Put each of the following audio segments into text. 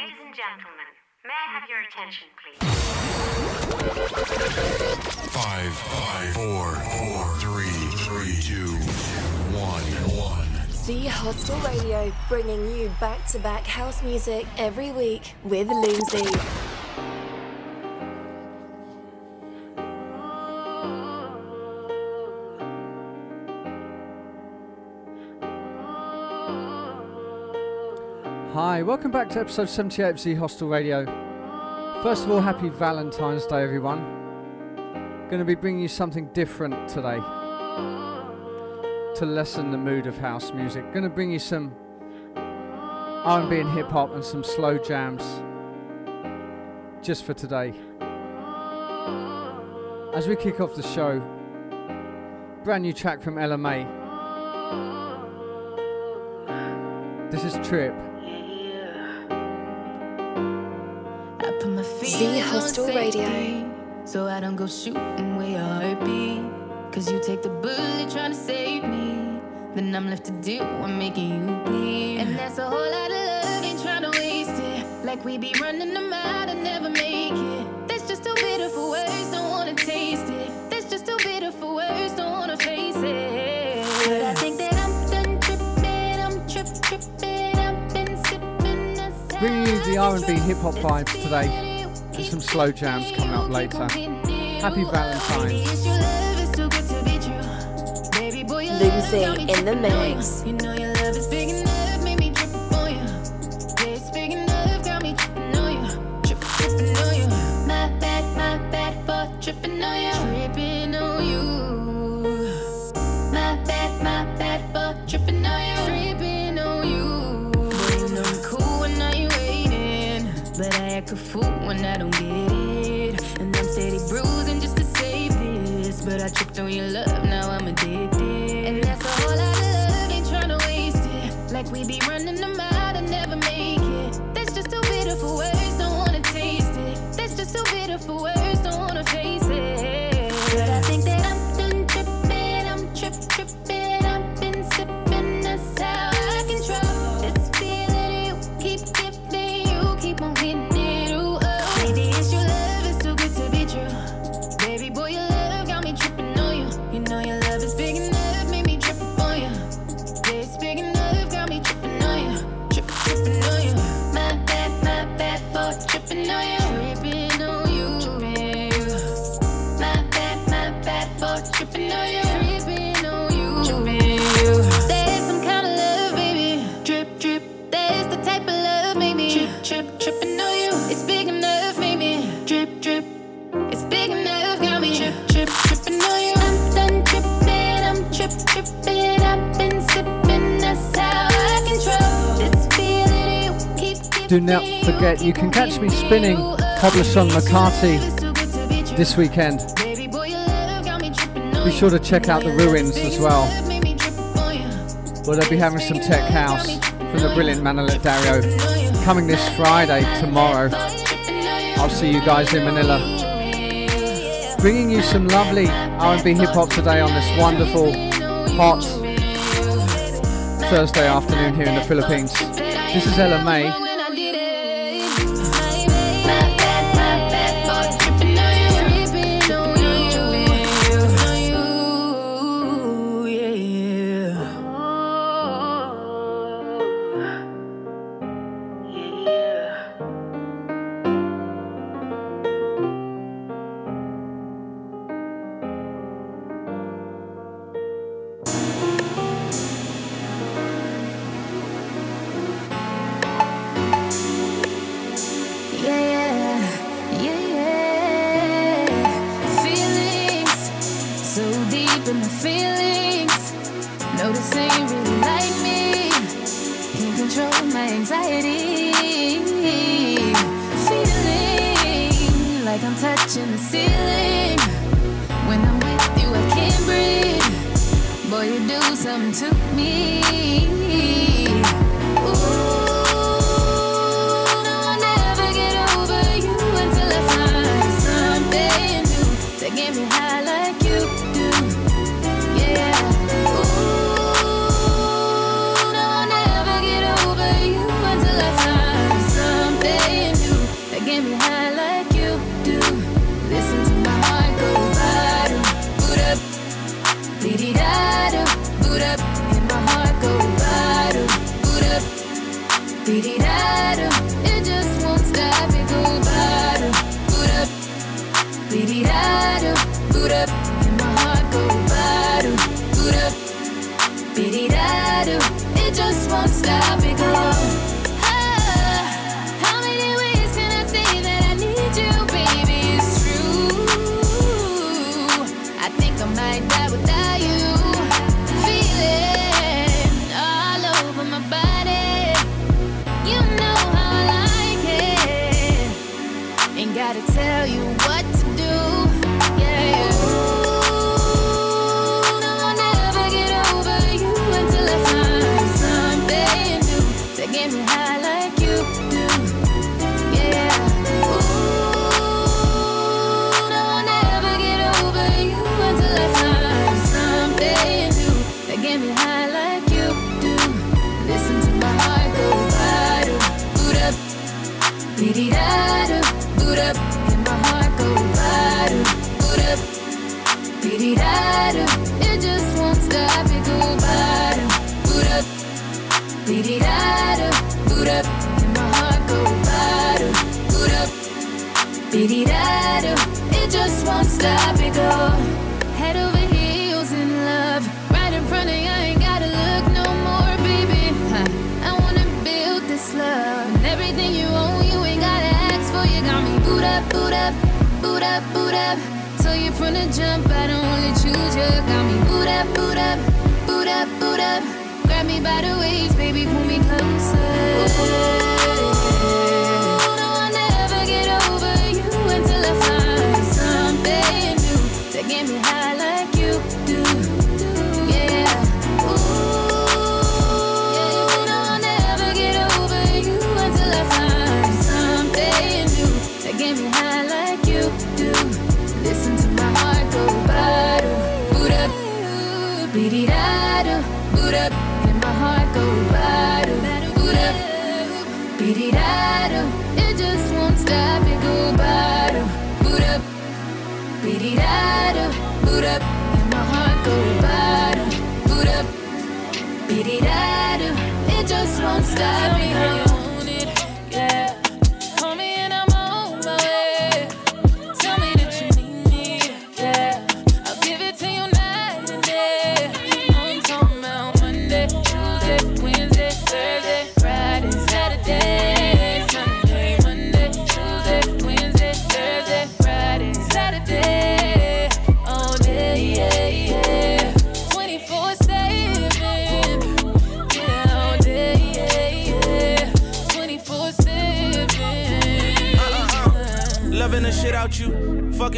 Ladies and gentlemen, may I have your attention, please? Five, five, four, four, three, three, two, one, one. Z Hostel Radio, bringing you back to back house music every week with Loomsy. Welcome back to episode 78 of Z Hostel Radio. First of all, happy Valentine's Day, everyone. Going to be bringing you something different today to lessen the mood of house music. Going to bring you some R&B and hip hop and some slow jams just for today. As we kick off the show, brand new track from Mai. This is Trip. Z Hostel Radio. So I don't go shooting where your heart be. Cause you take the bullet trying to save me. Then I'm left to deal with making you bleed. And that's a whole lot of love, ain't trying to waste it. Like we be running them out and never make it. That's just too bitter for words, don't wanna taste it. That's just too bitter for words, don't wanna face it. But I think that I'm done tripping, I'm trip tripping, I've been sipping. Bringing you the R&B hip hop control vibes today. And some slow jams coming up later. Happy Valentine's. Loomsy in the mix. But you tripped forget, you can catch me spinning Cobblerson McCarthy this weekend. Be sure to check out the ruins as well. Where they'll be having some tech house from the brilliant Manila Dario coming this Friday, tomorrow. I'll see you guys in Manila. Bringing you some lovely R&B hip hop today on this wonderful, hot Thursday afternoon here in the Philippines. This is Ella Mai. get me high like you do. Yeah. Ooh, no, I'll never get over you until I find something new that get me high like you do. Listen to my heart go da and my heart go from the jump, I don't wanna choose you. Got me boot up, boot up, boot up, boot up. Grab me by the waist, baby, pull me closer. Get over you until I find something new that get me high like you do. Yeah. Ooh, I'll never get over you until I find something new that me high like you do. Listen to it just won't stop. Me,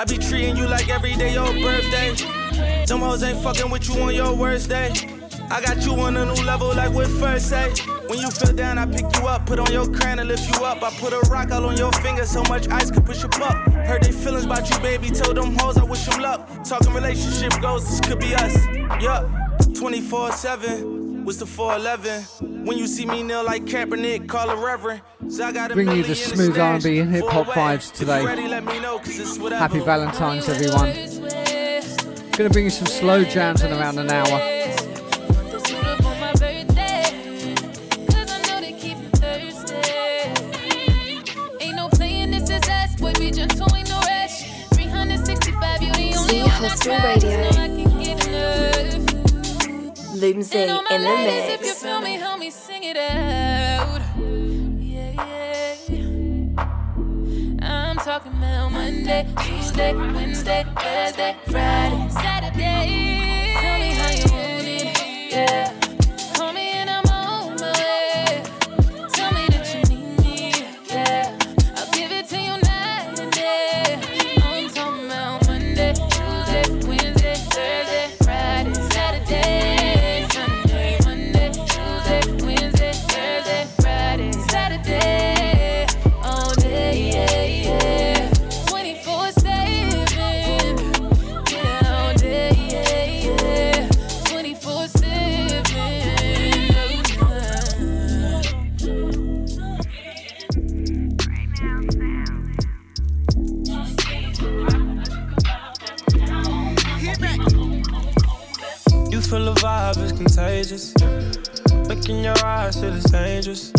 I be treating you like every day your birthday. Them hoes ain't fucking with you on your worst day. I got you on a new level like what first say. When you feel down, I pick you up, put on your crown and lift you up. I put a rock all on your finger, so much ice could push you up. Heard they feelings about you, baby. Told them hoes I wish them luck. Talking relationship goals, this could be us. Yup, 24 7 was the 411. When you see me kneel like Kaepernick, call a reverend. So I got a Bring you the smooth. R&B and hip-hop vibes today. ready, let me know, 'cause it's whatever. Happy Valentine's, everyone. Gonna bring you some slow jams in around an hour. Ain't no playing, this is us. Boy, be gentle, ain't no rush. 365, you the only Hostel Radio. Loomsy in the mix. Talking about Monday, Tuesday, Wednesday, Thursday, Friday, Saturday. Tell me how you want it. Yeah. Contagious. Look in your eyes, shit is dangerous.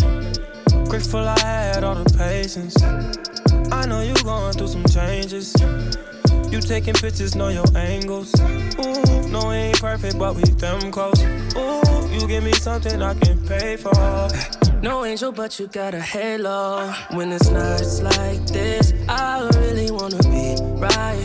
Grateful I had all the patience. I know you going through some changes. You taking pictures, know your angles. Ooh, no, we ain't perfect, but we them close. Ooh, you give me something I can pay for. No angel, but you got a halo. When it's nights like this, I really wanna be right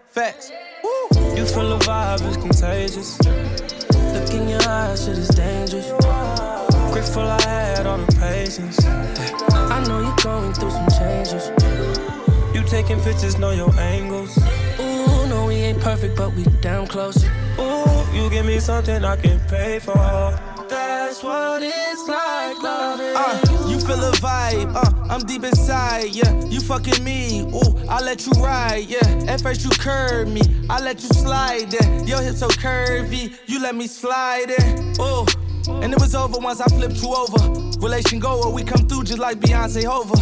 Facts. You feel the vibe is contagious. Look in your eyes, shit is dangerous. Grateful I had all the patience. I know you're going through some changes. You taking pictures, know your angles. Ooh, no, we ain't perfect, but we damn close. Ooh, you give me something I can pay for. That's what it's like loving Uh, you feel a vibe, uh, I'm deep inside, yeah. You fucking me, ooh, I let you ride, yeah. At first you curve me, I let you slide in. Your hips so curvy, you let me slide in, ooh. And it was over once I flipped you over. Relation goer, we come through just like Beyonce Hova.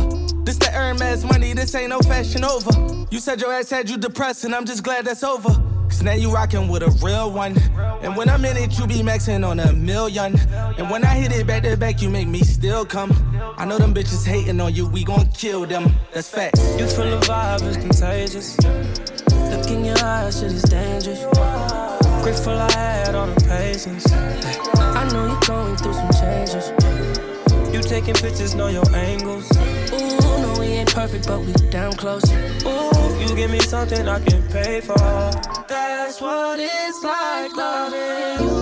This the Hermes money, this ain't no fashion over. You said your ass had you depressed, and I'm just glad that's over. Cause now you rockin' with a real one. And when I'm in it, you be maxing on a million. And when I hit it back to back, you make me still come. I know them bitches hating on you, we gon' kill them. That's fact. You feel the vibe is contagious. Look in your eyes, shit is dangerous. Grateful I had all the patience. I know you're going through some changes. You taking pictures, know your angles. Ooh, we ain't perfect, but we damn close. Ooh, you give me something I can pay for. That's what it's like loving you.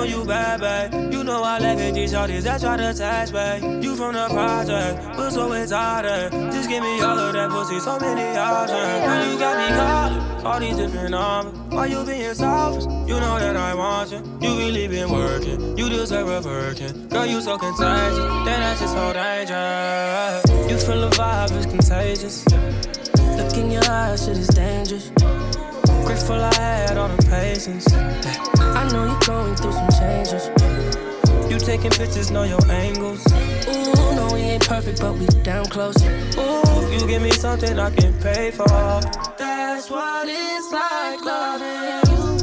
Hey, you bad, babe. You know I like it, these shorties that try to attach, babe. You from the project, but so exotic. Just give me all of that pussy, so many options. Girl, you got me calling all these different numbers. Why you being selfish? You know that I want you. You really been working. You deserve a Birkin. Girl, you so contagious. That ass is so dangerous. You feel the vibe is contagious. Look in your eyes, shit is dangerous. Grateful I had all the patience. I know you're going through some changes. You taking pictures, know your angles. Ooh, no, we ain't perfect, but we damn close. Ooh, you give me something I can pay for. That's what it's like loving you.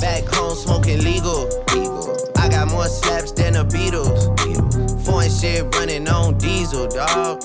Back home smoking legal. I got more slaps than the Beatles. Foreign shit running on diesel, dog.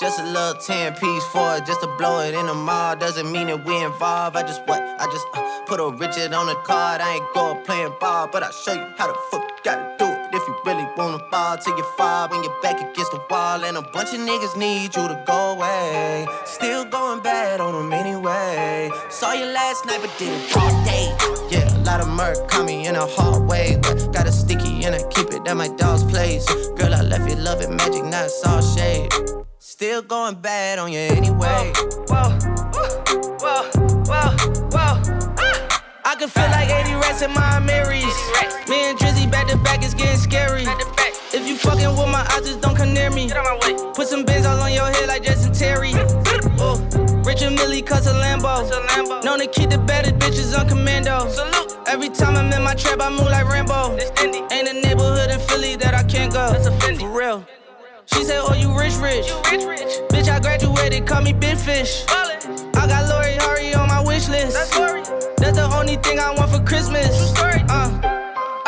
Just a little 10 piece for it, just to blow it in the mall. Doesn't mean that we involved. I just what? I just uh, put a Richard on the card. I ain't going playing ball, but I'll show you how the fuck gotta do it. If you really wanna ball till you fall when you're back against the wall. And a bunch of niggas need you to go away. Still going bad on them anyway. Saw you last night, but did it all day. Yeah, a lot of murk caught me in a hard way. But got a sticky and I keep it at my dog's place. Girl, I left you loving magic, not all shade. Still going bad on you anyway. Whoa, whoa, whoa, whoa. I can feel like 80 rats in my Marys. Me and Drizzy back to back is getting scary. If you fucking with my eyes, just don't come near me. Put some bins all on your head like Jason Terry. Oh, Richard Mille cuss a Lambo. Known to keep the better bitches on commando. Every time I'm in my trap, I move like Rambo. Ain't a neighborhood in Philly that I can't go. For real. She said, Oh, you rich, rich. rich rich Bitch, I graduated, call me Big Fish. I got Lori Hurry on my wish list. That's That's the only thing I want for Christmas. Uh.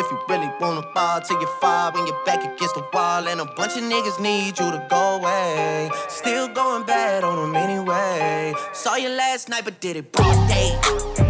If you really wanna ball till you fall when you're back against the wall. And a bunch of niggas need you to go away. Still going bad on them anyway. Saw you last night, but did it broad day.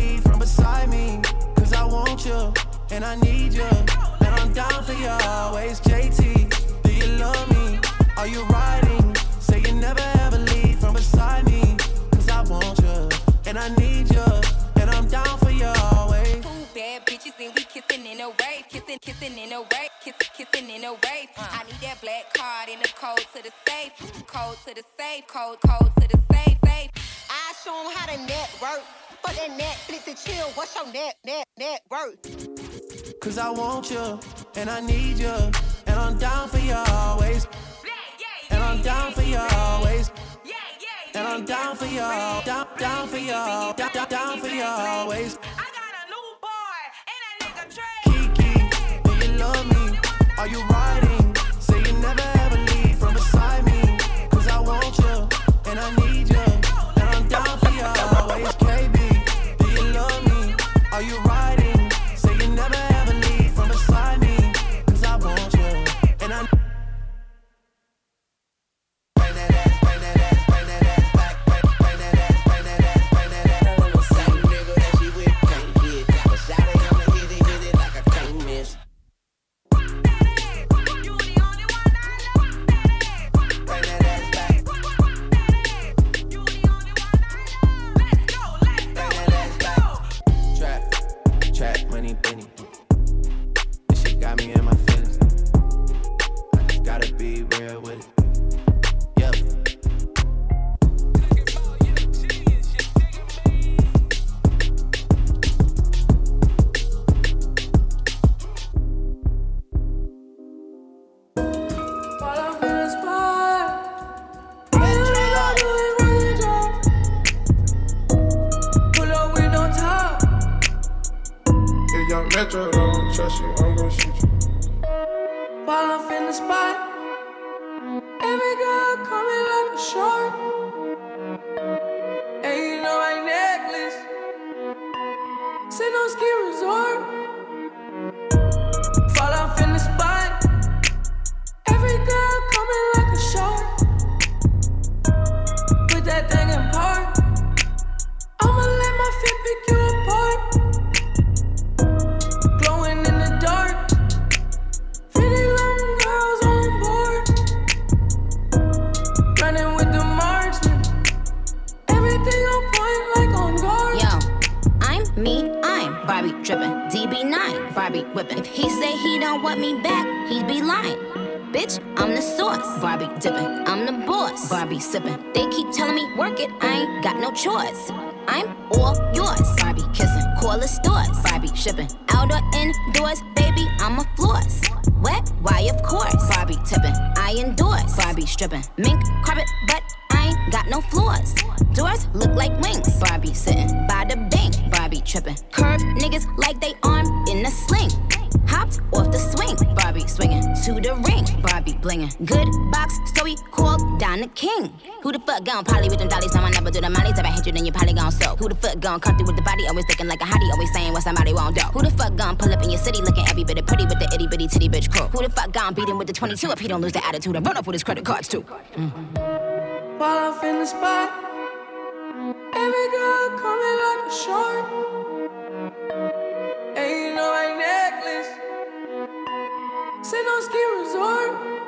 from beside me. Cause I want you, and I need you. And I'm down for you always. JT, do you love me? Are you riding? Say you never ever leave from beside me. Cause I want you, and I need you. And I'm down for you always. Two bad bitches and we kissing in a wave, kissing, kissing in a wave, kissing, kissing in a wave. Uh. I need that black card in the code to the safe, code to the safe, code, code to the safe, safe. I show 'em how to network. For that Netflix and chill, what's your net, net, net worth? Cause I want you, and I need you, and I'm down for you always. And I'm down for you always. And I'm down for you, down, down for you, down, down, down for you always. I got a new boy, and a nigga Trey. Kiki, do you love me? Are you riding? Looking every bit of pretty with the itty bitty titty bitch crew? Who the fuck gon' beat him with the 22 if he don't lose the attitude and run up with his credit cards too? Mm. While I'm in the spot, every girl coming like a shark. You know I necklace, sit on ski resort.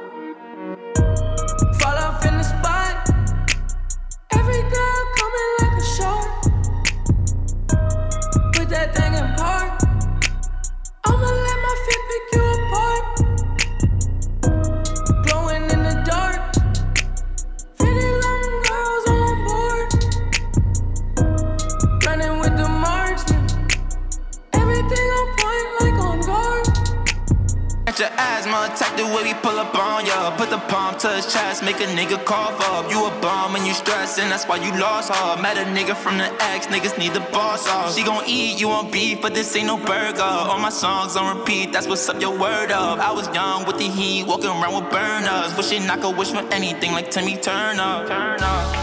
Your asthma, attack the way we pull up on ya. Put the palm to his chest, make a nigga cough up. You a bum when you stressin', that's why you lost her. Met a nigga from the X, niggas need the boss off. She gon' eat, you on beef, but this ain't no burger. All my songs on repeat, that's what's up, your word up. I was young with the heat, walking around with burners. Wishing I could wish for anything like Timmy Turner.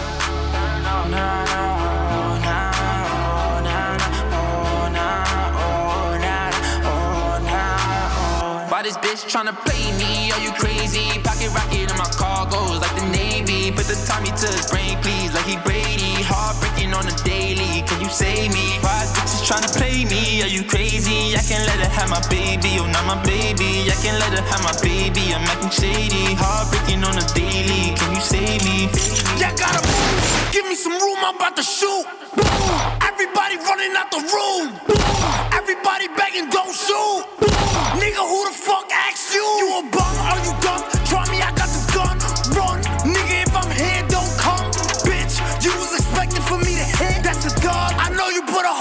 Why this bitch tryna play me? Are you crazy? Pocket rocket in my car goes like the Navy. Put the Tommy to his brain, please, like he Brady. Heartbreaking on the daily. Can you save me? Why this bitch is tryna play me? Are you crazy? I can't let her have my baby. Oh, not my baby. I can't let her have my baby. I'm acting shady. Heartbreaking on the daily. Can you save me? Yeah, gotta move. Give me some room, I'm about to shoot. Boom. Everybody running out the room. Boom. Everybody begging, don't shoot. Boom. Nigga, who the fuck asked you? You a bum? Are you dumb? Try me, I got this gun. Run. Nigga, if I'm here, don't come. Bitch, you was expecting for me to hit. That's a dog. I know you put a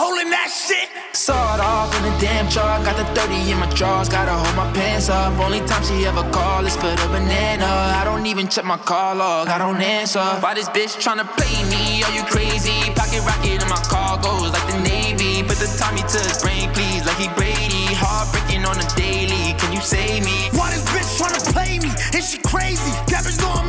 Saw it off in a damn truck. Got the 30 in my drawers. Gotta hold my pants up. Only time she ever call is for the banana. I don't even check my call log. I don't answer. Why this bitch tryna play me? Are you crazy? Pocket rocket in my cargoes like the Navy. Put the Tommy to his brain, please, like he Brady. Heartbreaking on the daily. Can you save me? Why this bitch tryna play me? Is she crazy? That know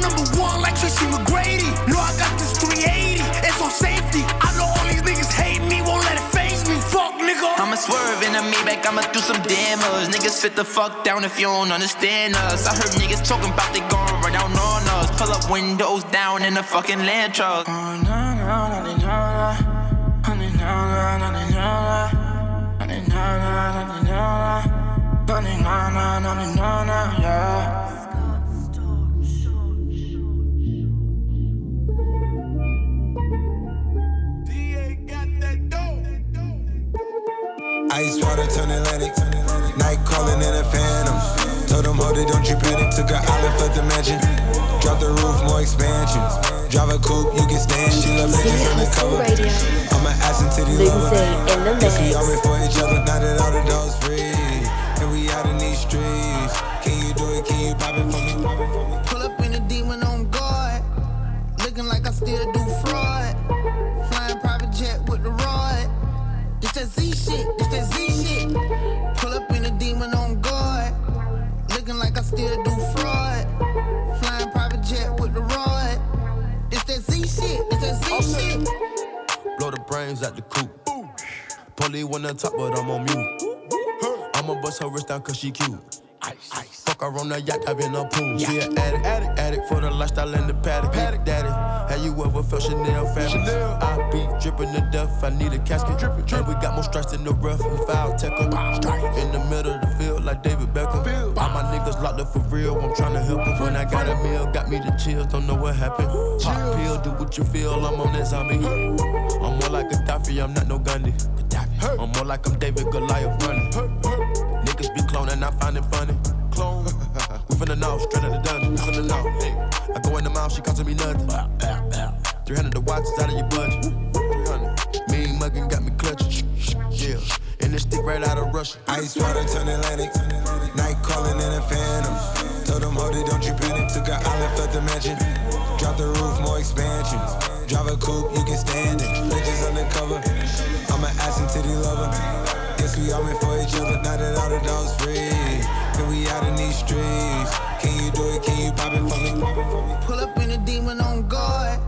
in a Maybach, I'ma do some damage. Niggas sit the fuck down if you don't understand us. I heard niggas talking about they gon' run down on us. Pull up windows down in a fucking land truck. No, Ice water turn Atlantic. Night calling in a phantom. Told them, hold it, don't you panic. Took an island, left the mansion. Drop the roof, more expansion. Drive a coupe, you can stand. She love bitches on the cover. I'm an ass and titty lover. Lindsay in the Guess we mix. always for each other. Now that all the dogs free. And we out in these streets. Can you do it? Can you pop it for me? Pop it for me. Pull up in a demon on guard. Looking like I still do fraud. It's that Z shit. Blow the brains out the coop. Polly wanna talk, but I'm on mute. I'ma bust her wrist down cause she cute. Fuck her on the yacht, I've been a pool. She an addict, addict, addict for the lifestyle and the paddock. Paddock, daddy. Have you ever felt Chanel fabric? I be dripping to death, I need a casket. Drippin', drippin'. And we got more strikes in the rough, we foul tech 'em. In the middle of the field, like David Beckham. All my niggas locked up for real, I'm tryna help 'em. When I got a meal, got me the chills, don't know what happened. Pop pill, do what you feel, I'm on that zombie. I'm more like a Gaddafi, I'm not no Gandhi. I'm more like I'm David Goliath running. Niggas be cloning, I find it funny. Clone. we finna know, straight out the dungeon. Finna. Hey, I go in the mouth, she costing me nothing. 300 the watch is out of your budget. 300. Mean muggin' got me clutching. Yeah, and this stick right out of Russia. Ice water turn Atlantic. Night calling in a phantom. Told them, hold it, don't you panic. Took an island, left the mansion. Drop the roof, more expansion. Drive a coupe, you can stand it. Bitches undercover. I'm an ass and titty lover. Guess we all meant for each other. Now that all the dogs free. Can we out in these streets? Can you do it? Can you pop it for me? Pull up in a demon on guard.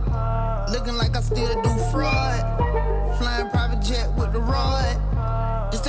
Looking like I still do fraud. Flying private jet with the rod.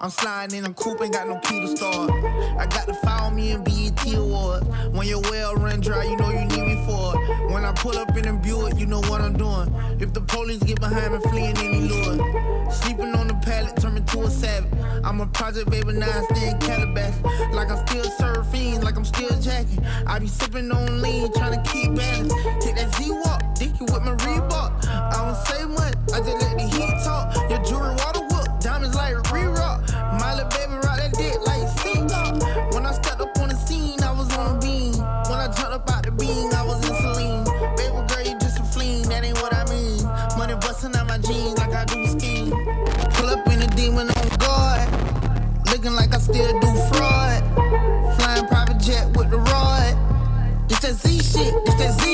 I'm sliding in a coupe, ain't got no key to start. I got to follow me in BET Awards. When your well run dry, you know you need me for it. When I pull up in a Buick, you know what I'm doing. If the police get behind me, fleeing any lure. Sleeping on the pallet, turn me to a savage. I'm a project baby, now I stay in Calabash. Like I'm still surfing, like I'm still jacking. I be sipping on lean, trying to keep balance. Take that Z-Walk, dick you with my Reebok. I don't say much, I just let Looking like I still do fraud. Flying private jet with the rod. It's that Z shit, it's that Z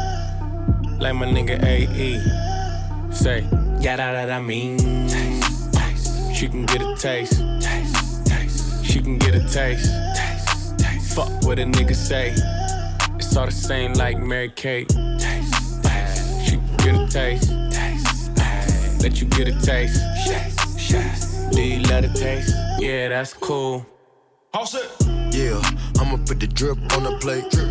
like my nigga AE. Say, yeah, that, that I mean. Taste, taste. She can get a taste. Taste, taste. She can get a taste. Taste, taste. Fuck what a nigga say. It's all the same like Mary Kate. Taste, taste. She can get a taste. Taste, taste. Let you get a taste. Taste, taste. Do you love the taste? Yeah, that's cool. All set. Yeah, Yeah, I'ma put the drip on the plate.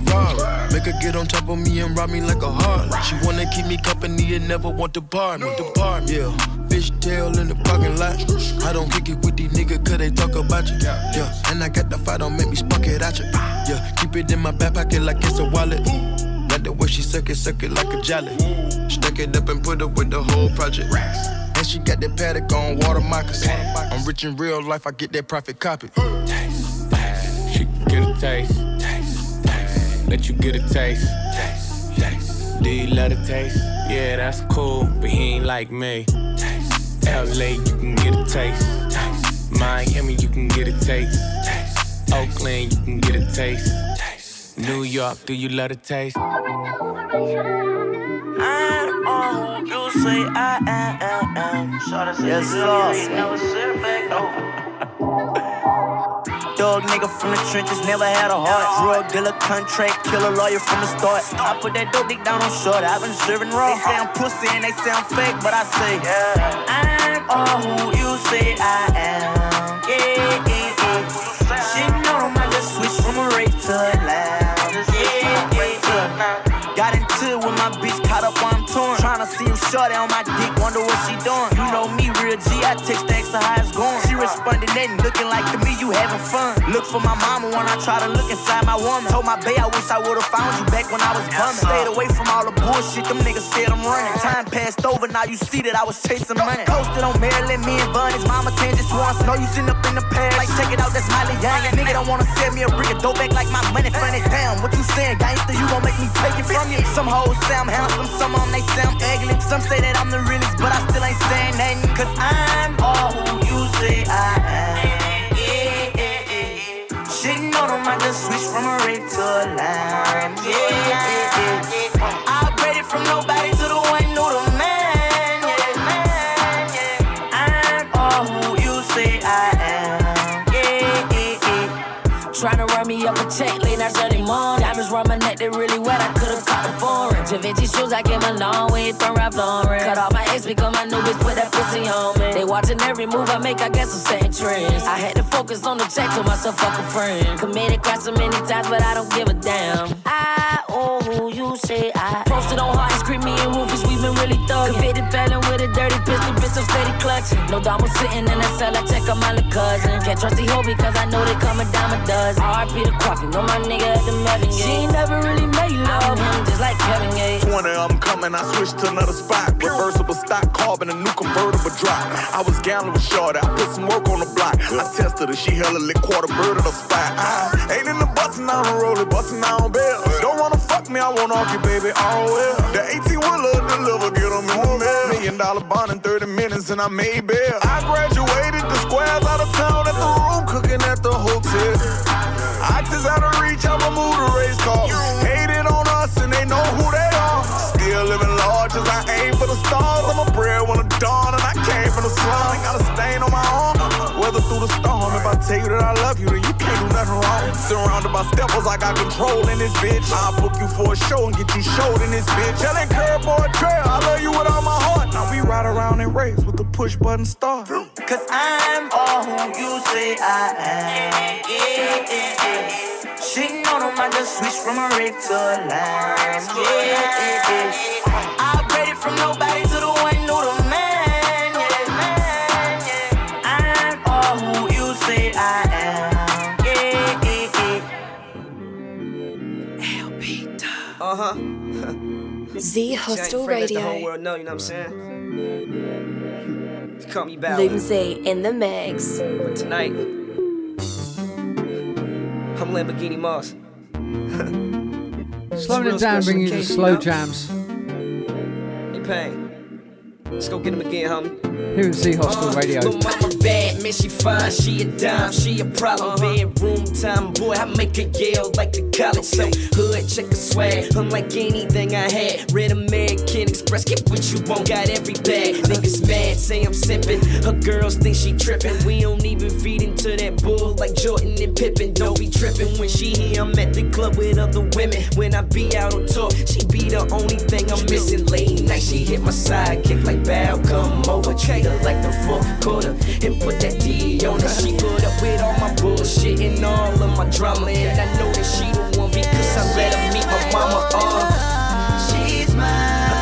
Ferrari. Make her get on top of me and rob me like a heart. She wanna keep me company and never want to bar me. The bar, yeah. Fish tail in the parking lot. I don't kick it with these niggas cause they talk about you. Yeah, and I got the fight, don't make me spark it at you. Yeah, keep it in my back pocket like it's a wallet. Like the way she suck it, suck it like a jelly. Stack it up and put up with the whole project. And she got that paddock on water moccasins. I'm rich in real life, I get that profit copy. She can get a taste. Let you get a taste. Taste, taste. Do you love the taste? Yeah, that's cool, but he ain't like me. LA, you can get a taste. taste. Miami, you can get a taste. taste. Oakland, you can get a taste. taste. New York, do you love the taste? I'm all who you say I am. Yes, Dog nigga from the trenches, never had a heart. Drug dealer, contract killer, lawyer from the start. I put that dope dick down on short. I've been serving raw. They say I'm pussy and they say I'm fake, but I say yeah. I'm all who you say I am. Yeah, yeah, yeah. She know I just switched from a rape to a lounge. Yeah, yeah, yeah. Got into it with my bitch, caught up I'm torn. Tryna see him shorty on my dick, wonder what she doing. You know me, real G, I text the extra how it's going. She responded, nothing, looking like to you having fun. Look for my mama when I try to look inside my woman. Told my bae I wish I would've found you back when I was bumming. Stayed away from all the bullshit, them niggas said I'm running. Time passed over, now you see that I was chasing money. Posted on Maryland, me and Bun, his mama tan just once. Know you sitting up in the past, like check it out, that's Miley Young. Nigga don't wanna sell me a brick of dope back like my money funny. Damn, what you saying, gangster? You gon' make me take it from you? Some hoes say I'm handsome, some them they say I'm ugly. Some say that I'm the realest, but I still ain't saying nothing. Cause I'm all who you say I am. On them, I just switched from a rape to a lime. Yeah, yeah, yeah. I upgraded from nobody to the one who the man. Yeah, man, yeah. I'm all who you say I am. Yeah, yeah, yeah. Tryna run me up a check late nights early morning. Diamonds round my neck, they really wet. I could've caught the foreign. Givenchy shoes, I came a long way from Ralph Lauren. Cut off my ex, become my new bitch, put that pussy on me. They watching every move I make, I guess I'm setting trends. I had to focus on the check, told myself fuck a friend. Committed crime so many times, but I don't give a damn. I who you say I. Posted on hard scream me and Rufus, we been really thugging. Convicted felon with a dirty pistol, bitch, I'm steady clutching. No dog was sitting in that cell, I check on my little cousin. Can't trust the hoe because I know they come a dime a dozen. RP the coffee, know my nigga at the Melvin She ain't never really made love. I'm just like Kevin Gates. 20 of them coming, I switched to another spot. Reversible stock, carbon, a new convertible drop. I was gambling with Shorty, I put some work on the block. I tested her, she hella lit quarter bird of the spot. I ain't in the bus and bustin' on the roller, bustin' on bills. Don't wanna me, I off you, baby, oh, all well. The 18 wheeler deliver, get them in the mail. Million dollar bond in 30 minutes and I made bail. I graduated the squares out of town at the room, cooking at the hotel. Oxys out of reach, I'ma move the race car. Hated on us and they know who they are. Still living large as I aim for the stars. I'm a breadwinner dawn and I came from the slum. Got a stain on my arm. Weather through the storm. If I tell you that I love you, then you can't do nothing wrong. Surrounded by steppers, I got control in this bitch. I'll book you for a show and get you showed in this bitch. Telling curb boy trail, I love you with all my heart. Now we ride around in race with the push button start. Cause I'm all who you say I am. Yeah, yeah. Shitting on them, I just switched from a rape to a lime. Yeah, yeah, yeah. I upgraded from nobody Z Hostel Let the whole Radio. world know, you know what I'm saying? You call me back. Loomsy in the mix. But tonight, I'm Lamborghini Moss. Slowing it down, bringing you the slow jams. Hey, Pain. Let's go get him again, homie. Here at Z Hostel Radio. Little mama bad, man, she fine, she a dime, she a problem. Uh-huh. Bedroom time, boy, I make her yell like the college. So hood, check the swag, unlike anything I had. Red American Express, get what you want, got every bag. Niggas mad, say I'm simping. Her girls think she tripping. We don't even feed into that bull like Jordan and Pippen. Don't be tripping when she here. I'm at the club with other women. When I be out on tour, she be the only thing I'm missing. Late night, she hit my side, kick like bow, come over, treat like the fourth quarter, and put that D on her. She put up with all my bullshit and all of my drama, and I know that she the one because I let her meet my mama. Uh, she's mine.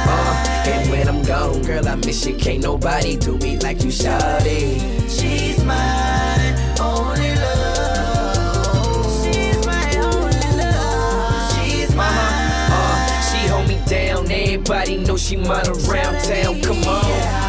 Uh, and when I'm gone, girl, I miss you. Can't nobody do me like you, shawty. She's mine, only love. She's my only love. She's mine. Uh, she hold me down. Everybody know she mine around town. Come on.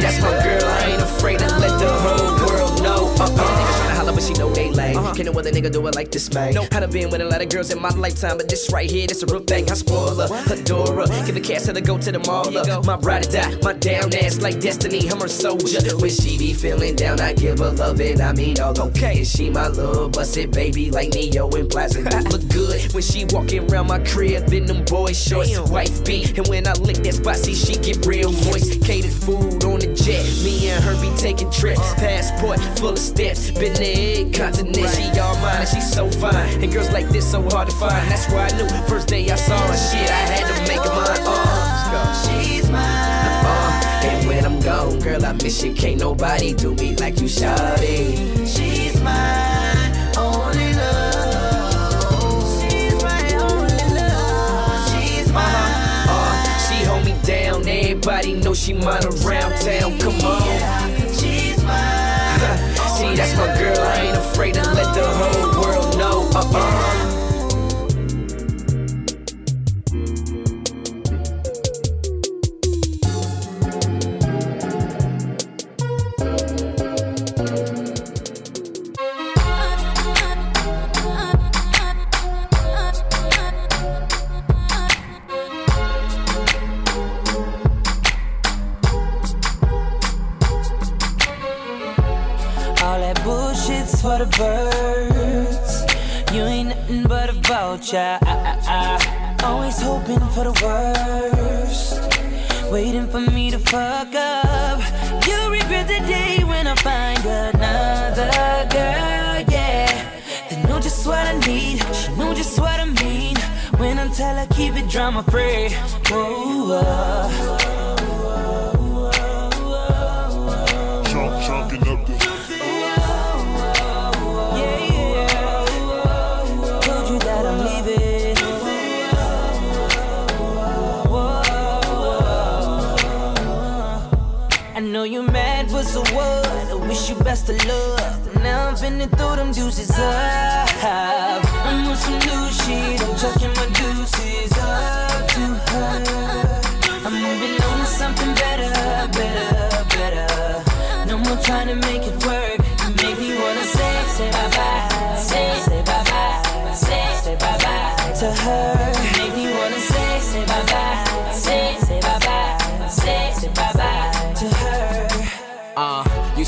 That's my girl. I ain't afraid to let the whole world know. Uh-uh. Niggas tryna holler, but she know they lame. Uh-huh. Can't no other nigga do it like this, man. No, I done been with a lot of girls in my lifetime, but this right here, this a real thing. I spoil her, adore her. Give a till I go to the mall. My bride or die, my down ass like destiny. I'm her soldier. When she be feeling down, I give her love and I mean all okay. And she my little busted baby like Neo and Plaza. Look good when she walking around my crib, then them boys shorts, wife beat. And when I lick that spot, see she get real moist. Taking trips. Passport full of steps. Been to every continent. She all mine and she so fine. And girls like this so hard to find. That's why I knew first day I saw her. Shit, I had to make her mine. Uh, she's mine. Uh, and when I'm gone, girl, I miss you. Can't nobody do me like you, shawty. She's mine. Only love. She's my only love. She's mine. Uh, she hold me down. Everybody know she mine around town. Come on. She's mine. That's my girl. I ain't afraid to let the whole world know. Uh-uh. All her keep it drama free. Whoa, whoa. Up the. Told you that I'm leaving. I know you mad, but so what? I wish you best of luck. Now I'm finna throw them deuces up. Trying to make it work.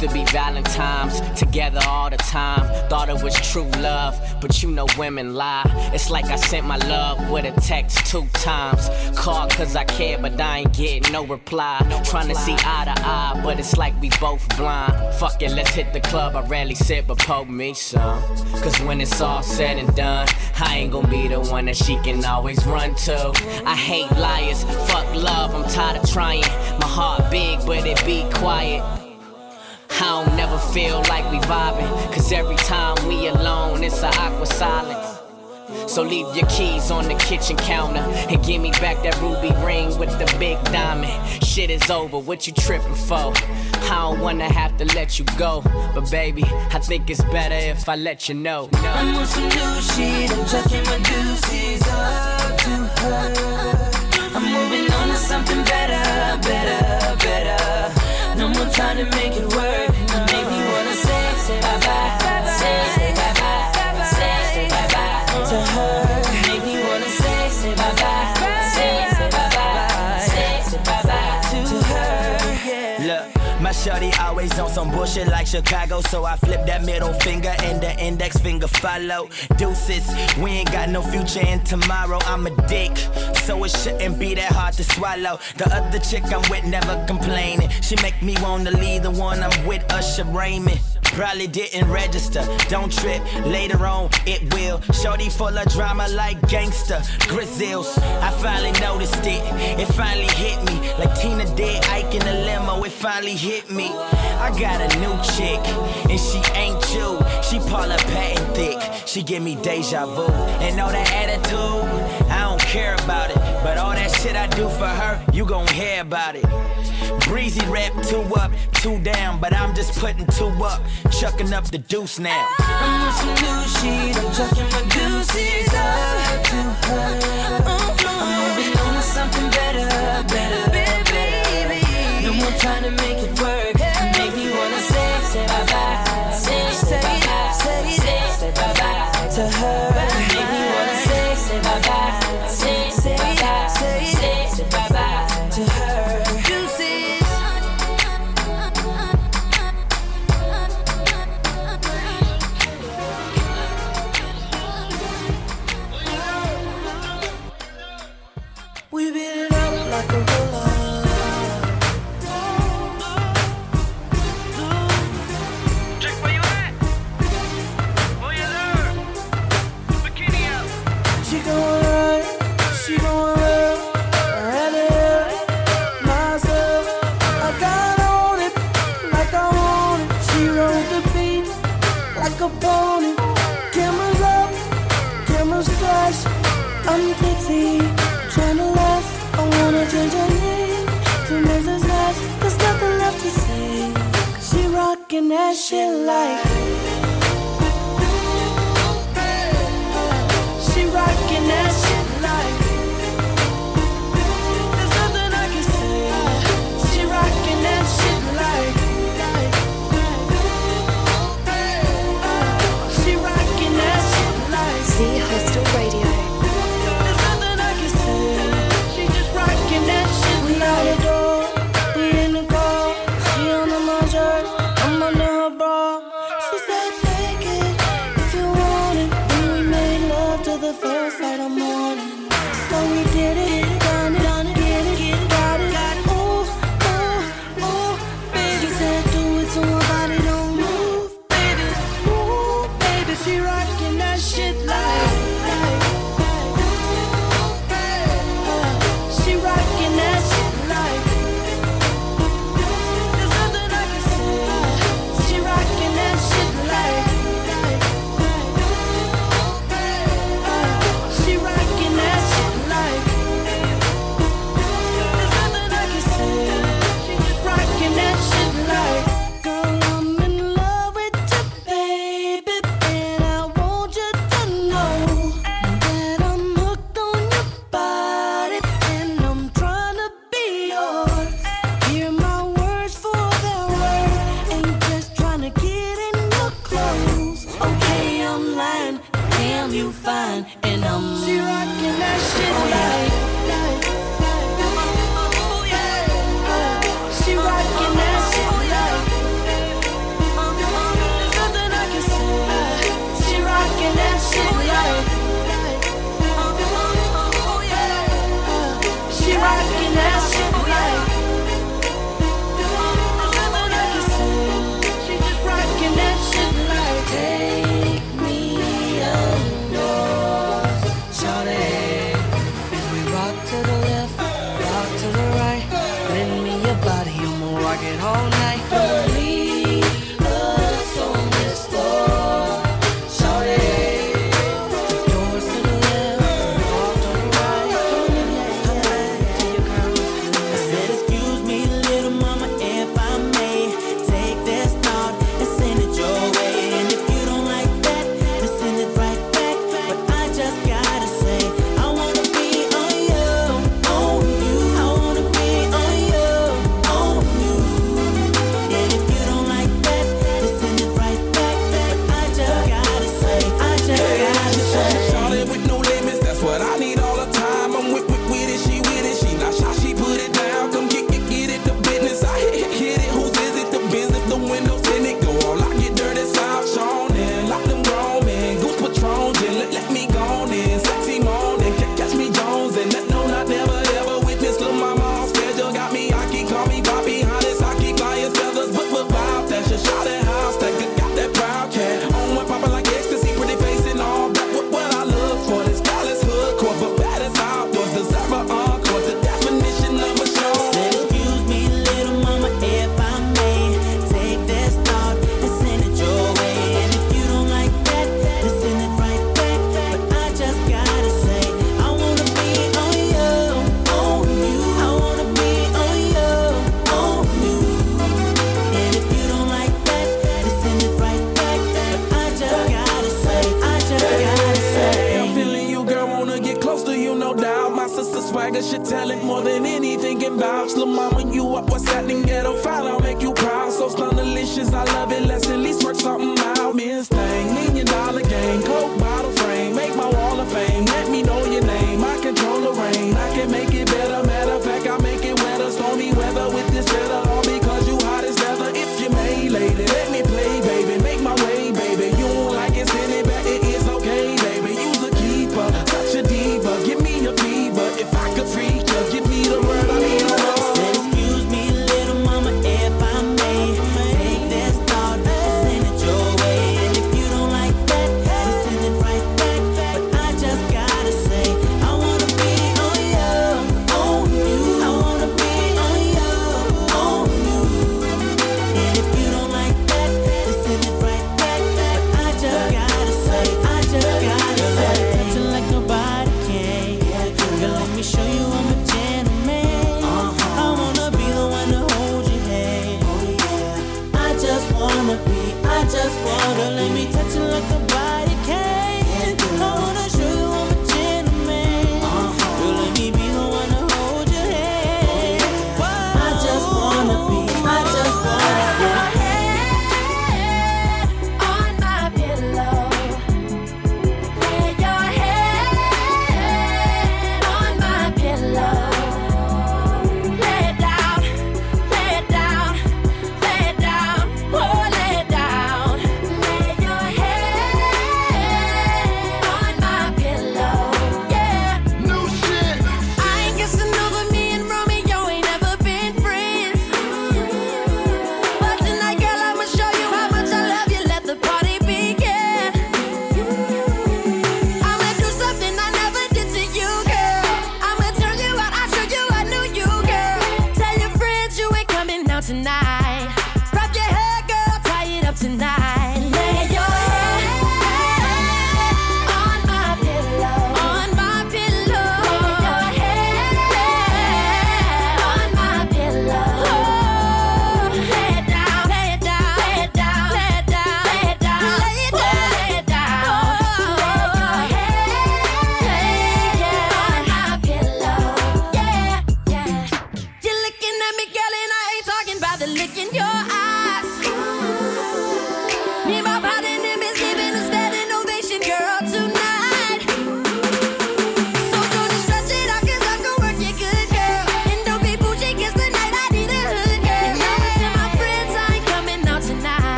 Used to be Valentine's, together all the time. Thought it was true love, but you know women lie. It's like I sent my love with a text two times. Called cause I care, but I ain't getting no reply. No Trying to see eye to eye, but it's like we both blind. Fuck it, let's hit the club. I rarely sit, but poke me some. Cause when it's all said and done, I ain't gonna be the one that she can always run to. I hate liars, fuck love, I'm tired of trying. My heart big, but it be quiet. I don't never feel like we vibing. Cause every time we alone, it's a awkward silence. So leave your keys on the kitchen counter and give me back that ruby ring with the big diamond. Shit is over, what you tripping for? I don't wanna have to let you go, but baby, I think it's better if I let you know. I'm on some new shit. I'm chucking my deuces up to her. I'm moving on to something better, better, better. No more trying to make it work. Shorty always on some bullshit like Chicago, so I flip that middle finger and the index finger follow. Deuces, we ain't got no future in tomorrow. I'm a dick, so it shouldn't be that hard to swallow. The other chick I'm with never complaining. She make me wanna leave the one I'm with, Usher Raymond. Probably didn't register. Don't trip, later on it will. Shorty full of drama like gangster. Grizzles, I finally noticed it. It finally hit me. Like Tina did Ike in the limo, it finally hit me. I got a new chick, and she ain't you. She Paula Patton thick. She give me deja vu. And all that attitude, I don't care about it. But all that shit I do for her, you gon' hear about it. Breezy rap two up, two down, but I'm just putting two up, chucking up the deuce now. I'm on some new shit, I'm chucking my deuces up to her. I'm moving on to something better, better, better, baby. No more trying to make it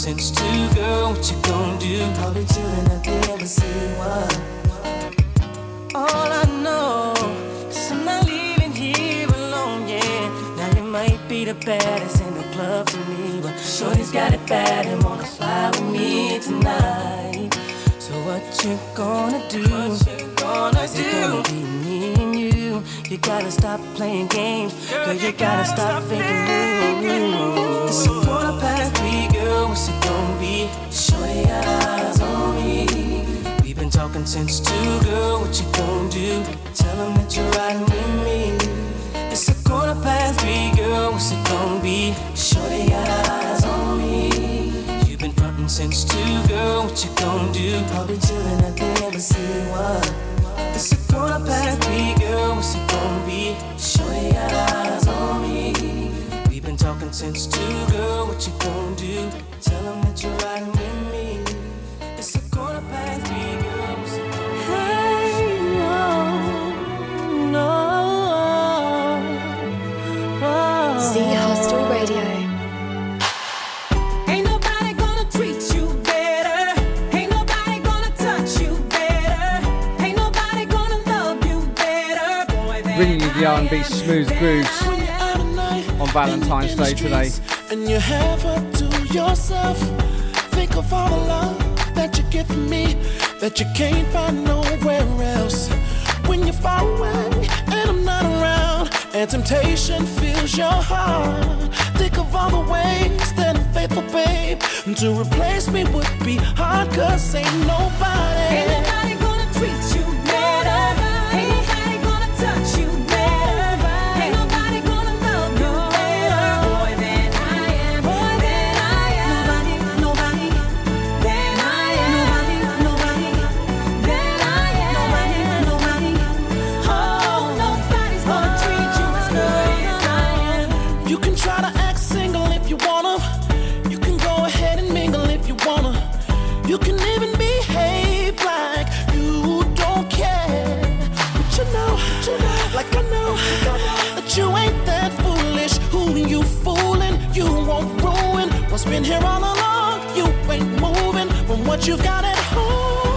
Since to girl, what you gonna do? How did you and I ever see one? All I know is I'm not leaving here alone, yeah. Now you might be the baddest in the club for me, but Shorty's got it bad and wanna fly with me tonight. So what you gonna do? What you gonna do? You gotta stop playing games. Girl, you, gotta, stop faking new. It's a quarter past three, girl. What's it gonna be? Show the eyes on me. We've been talking since two, girl. What you gonna do? Tell them that you're riding with me. It's a quarter past three, girl. What's it gonna be? Show the eyes on me. You've been fronting since two, girl. What you gonna do? I'll be chillin' at the embassy. What? It's a quarter past three. What it gonna be? Show your eyes on me. We've been talking since two, girl. What you gonna do? Tell them that you're riding with me. It's a quarter past three. Valentine's Day today. And you have her to yourself. Think of all the love that you from me that you can't find nowhere else. When you're far away and I'm not around, and temptation fills your heart. Think of all the ways that I'm faithful, babe. To replace me would be hard, cause ain't nobody. I know, that you ain't that foolish. Who you fooling? You won't ruin what's been here all along. You ain't moving from what you've got at home.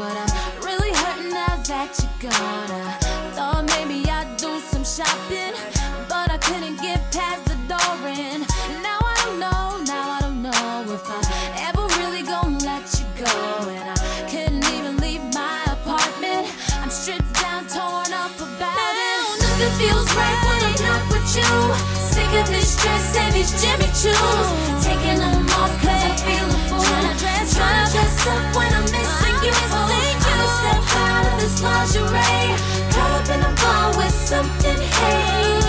But I'm really hurting now that you're gone. I thought maybe I'd do some shopping, but I couldn't get past the door. And now I don't know, now I don't know if I ever really gonna let you go. And I couldn't even leave my apartment. I'm stripped down, torn up about it. Nothing feels right when I'm not with you. Sick of this dress and these Jimmy Choos. Taking them off cause I feel a fool. Tryna dress, tryna dress up when I'm missing step out of this lingerie. Caught up in a bar with something haze.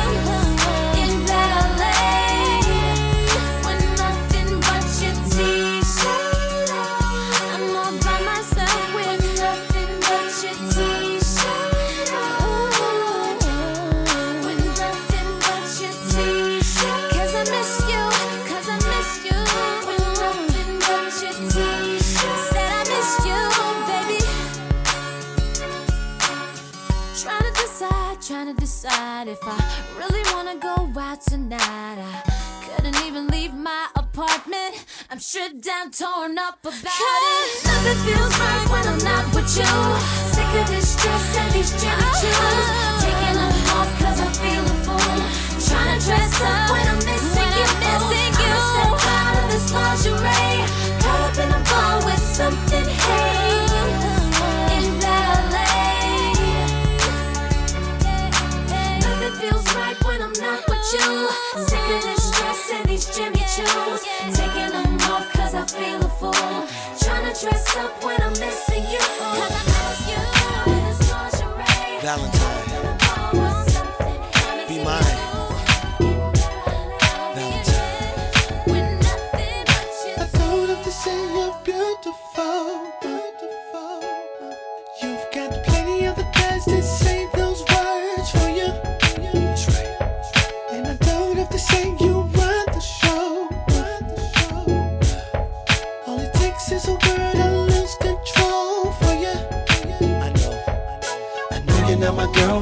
Stripped down, torn up about it. Nothing feels right when I'm not with you. Sick of this dress and these Jimmy Choos. Taking them off cause I feel a fool. Trying to dress up when I'm missing you, missing you. I'ma step out of this lingerie. Caught up in a bar with something haze. In LA. Nothing feels right when I'm not with you. Sick of this feel a fool. Trying to dress up when I'm missing you.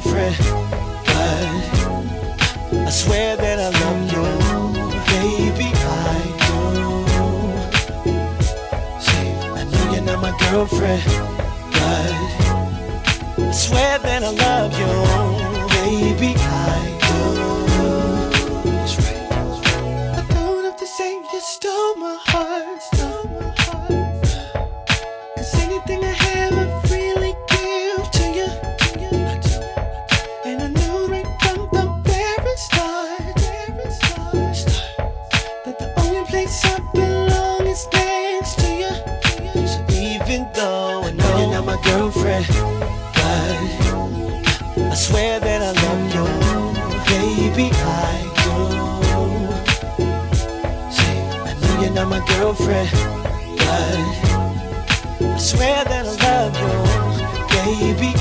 don't. I, I swear that I love you, baby. I do. See, I know you're not my girlfriend, but I swear that I love you. Girlfriend, but I swear that I love you, baby. I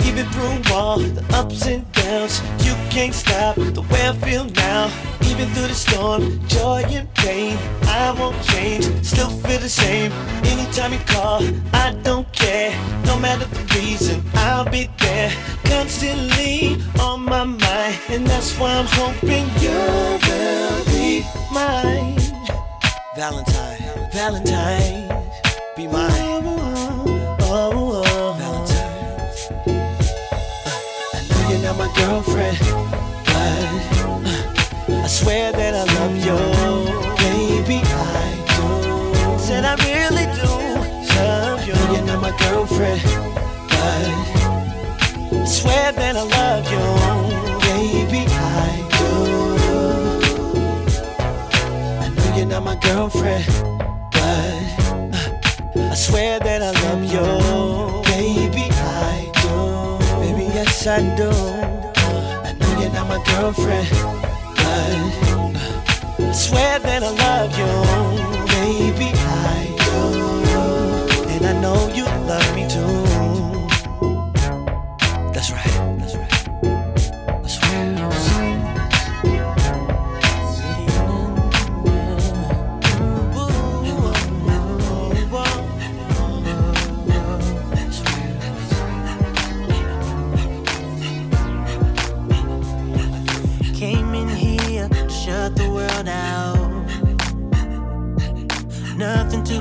do. Even through all the ups and downs, you can't stop the way I feel now. Even through the storm, joy and pain, I won't change. Still feel the same. Anytime you call, I don't care. No matter the reason, I'll be there constantly on my mind, and that's why I'm hoping you'll Valentine, Valentine, be mine. Oh, oh, oh. oh, oh, oh. Valentine. Uh, I know you're not my girlfriend, but uh, I swear that I love you, baby. I do. Said I really do love you. You're not my girlfriend. girlfriend, but I swear that I love you, baby. I do, baby, yes I do. I know you're not my girlfriend, but I swear that I love you, baby. I do, and I know you love me too.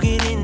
get in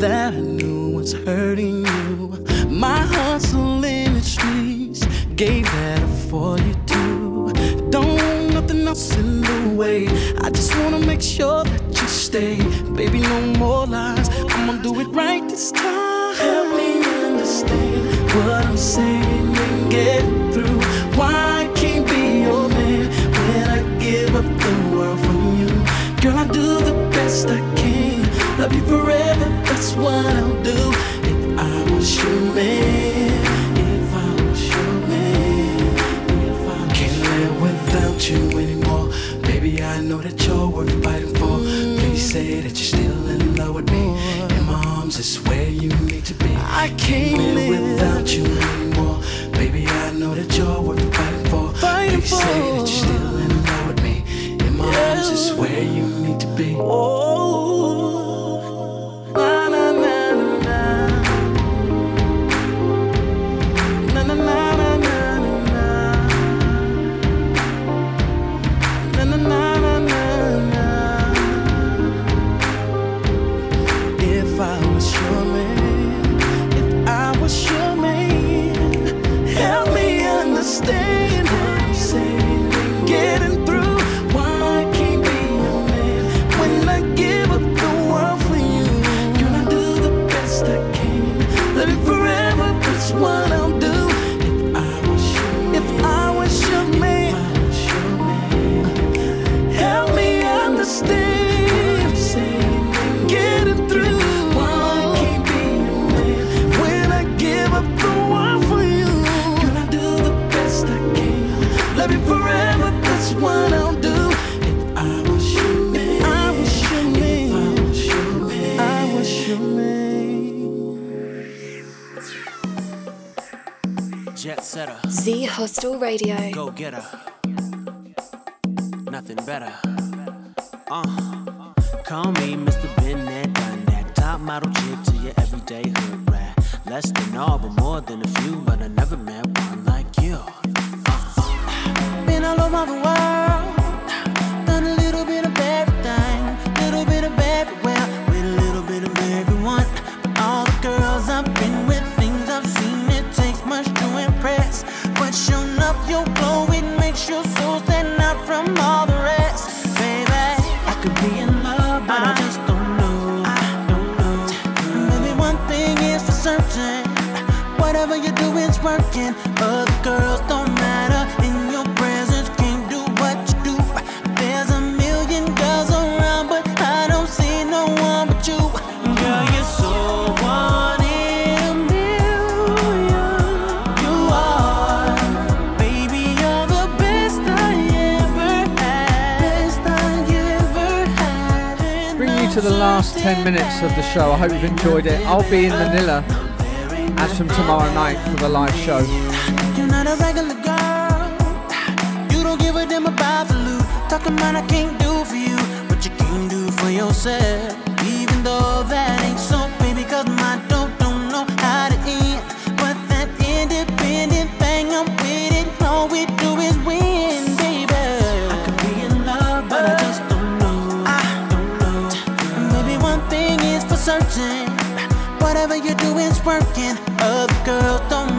that I knew was hurting you. My hustle in the streets gave that up for you too. Don't want nothing else in the way. I just wanna make sure that you stay. Baby, no more lies. I'ma do it right this time. That's what I'll do. If I was your man, if I was your man, if I can't live without you anymore. Baby, I know that you're worth fighting for. Please say that you're still in love with me. In my arms is where you need to be. I can't live without you anymore. Baby, I know that you're worth fighting for. Please say that you're still in love with me. In my arms is where you need to be. Oh, Hostel Radio. Go getter. Nothing better. Uh, call me Mr. Been that, done that. Top model chick to your everyday hood rat. Less than all, but more than a few. But I never met one like you. Uh, been all over the world. Working. Other girls don't matter. In your presence, can't do what you do. There's a million girls around, but I don't see no one but you. Girl, you're so one in a million. You are, baby, you're the best I ever had. Best I ever had. Bring you to the last 10 minutes of the show. I hope you've enjoyed it. I'll be in Manila as from tomorrow night for the live show. You're not a regular girl. You don't give a damn about the loot. Talking about I can't do for you, but you can do for yourself. Even though that ain't so, baby, cause my dope don't know how to end. But that independent thing I'm with it, all we do is win, baby. I could be in love, but I just don't know. I don't know. Maybe one thing is for certain whatever you do working. Other girls don't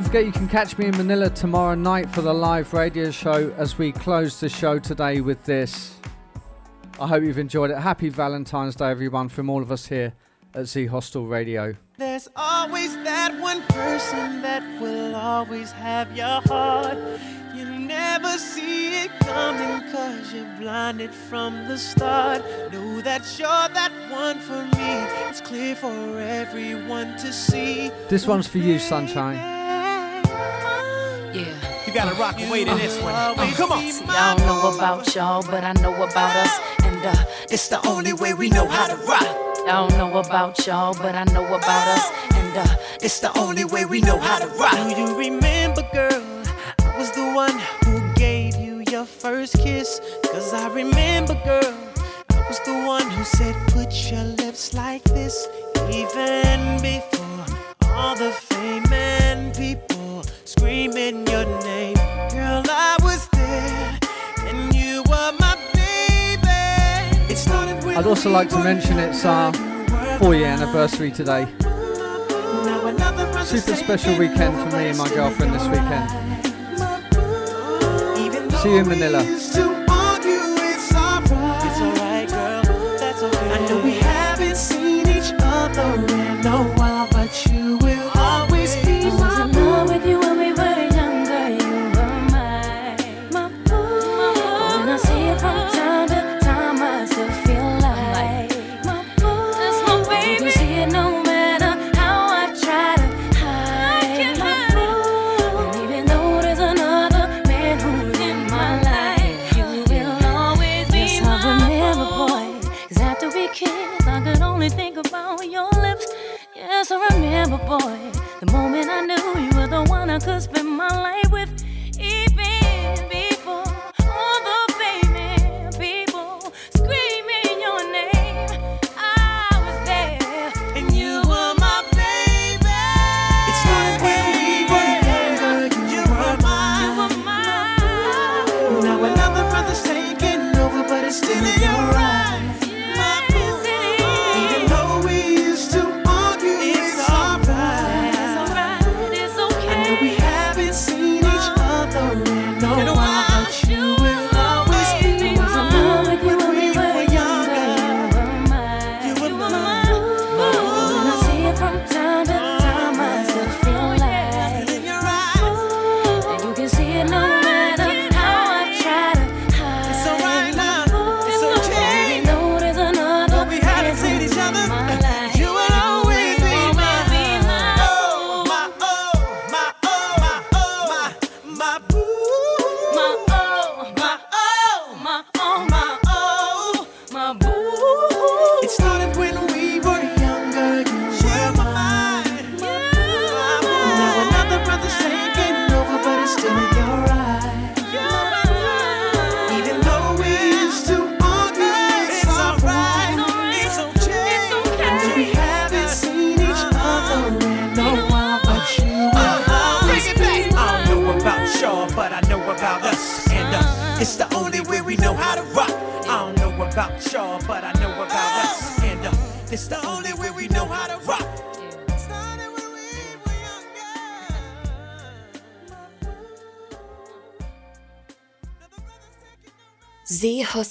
Don't forget you can catch me in Manila tomorrow night for the live radio show as we close the show today with this. I hope you've enjoyed it. Happy Valentine's Day, everyone, from all of us here at Z Hostel Radio. There's always that one person that will always have your heart. You never see it coming because you're blinded from the start. Know that you're that one for me. It's clear for everyone to see. This one's for you, Sunshine. Yeah. You gotta rock away to this one. Oh, come on. Y'all know about y'all, but I know about us. And uh, it's the only way we know how to rock. Y'all know about y'all, but I know about us. And uh, it's the only way we know how to rock. Do you remember, girl? I was the one who gave you your first kiss. Cause I remember, girl. I was the one who said, put your lips like this. Even before all the fame and people screaming your name. Girl, I was there, and you were my baby. I'd also like to mention it's our four year anniversary today. Super special weekend for me and my girlfriend this weekend. See you in Manila.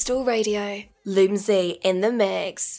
Hostel Radio. Loom Z in the mix.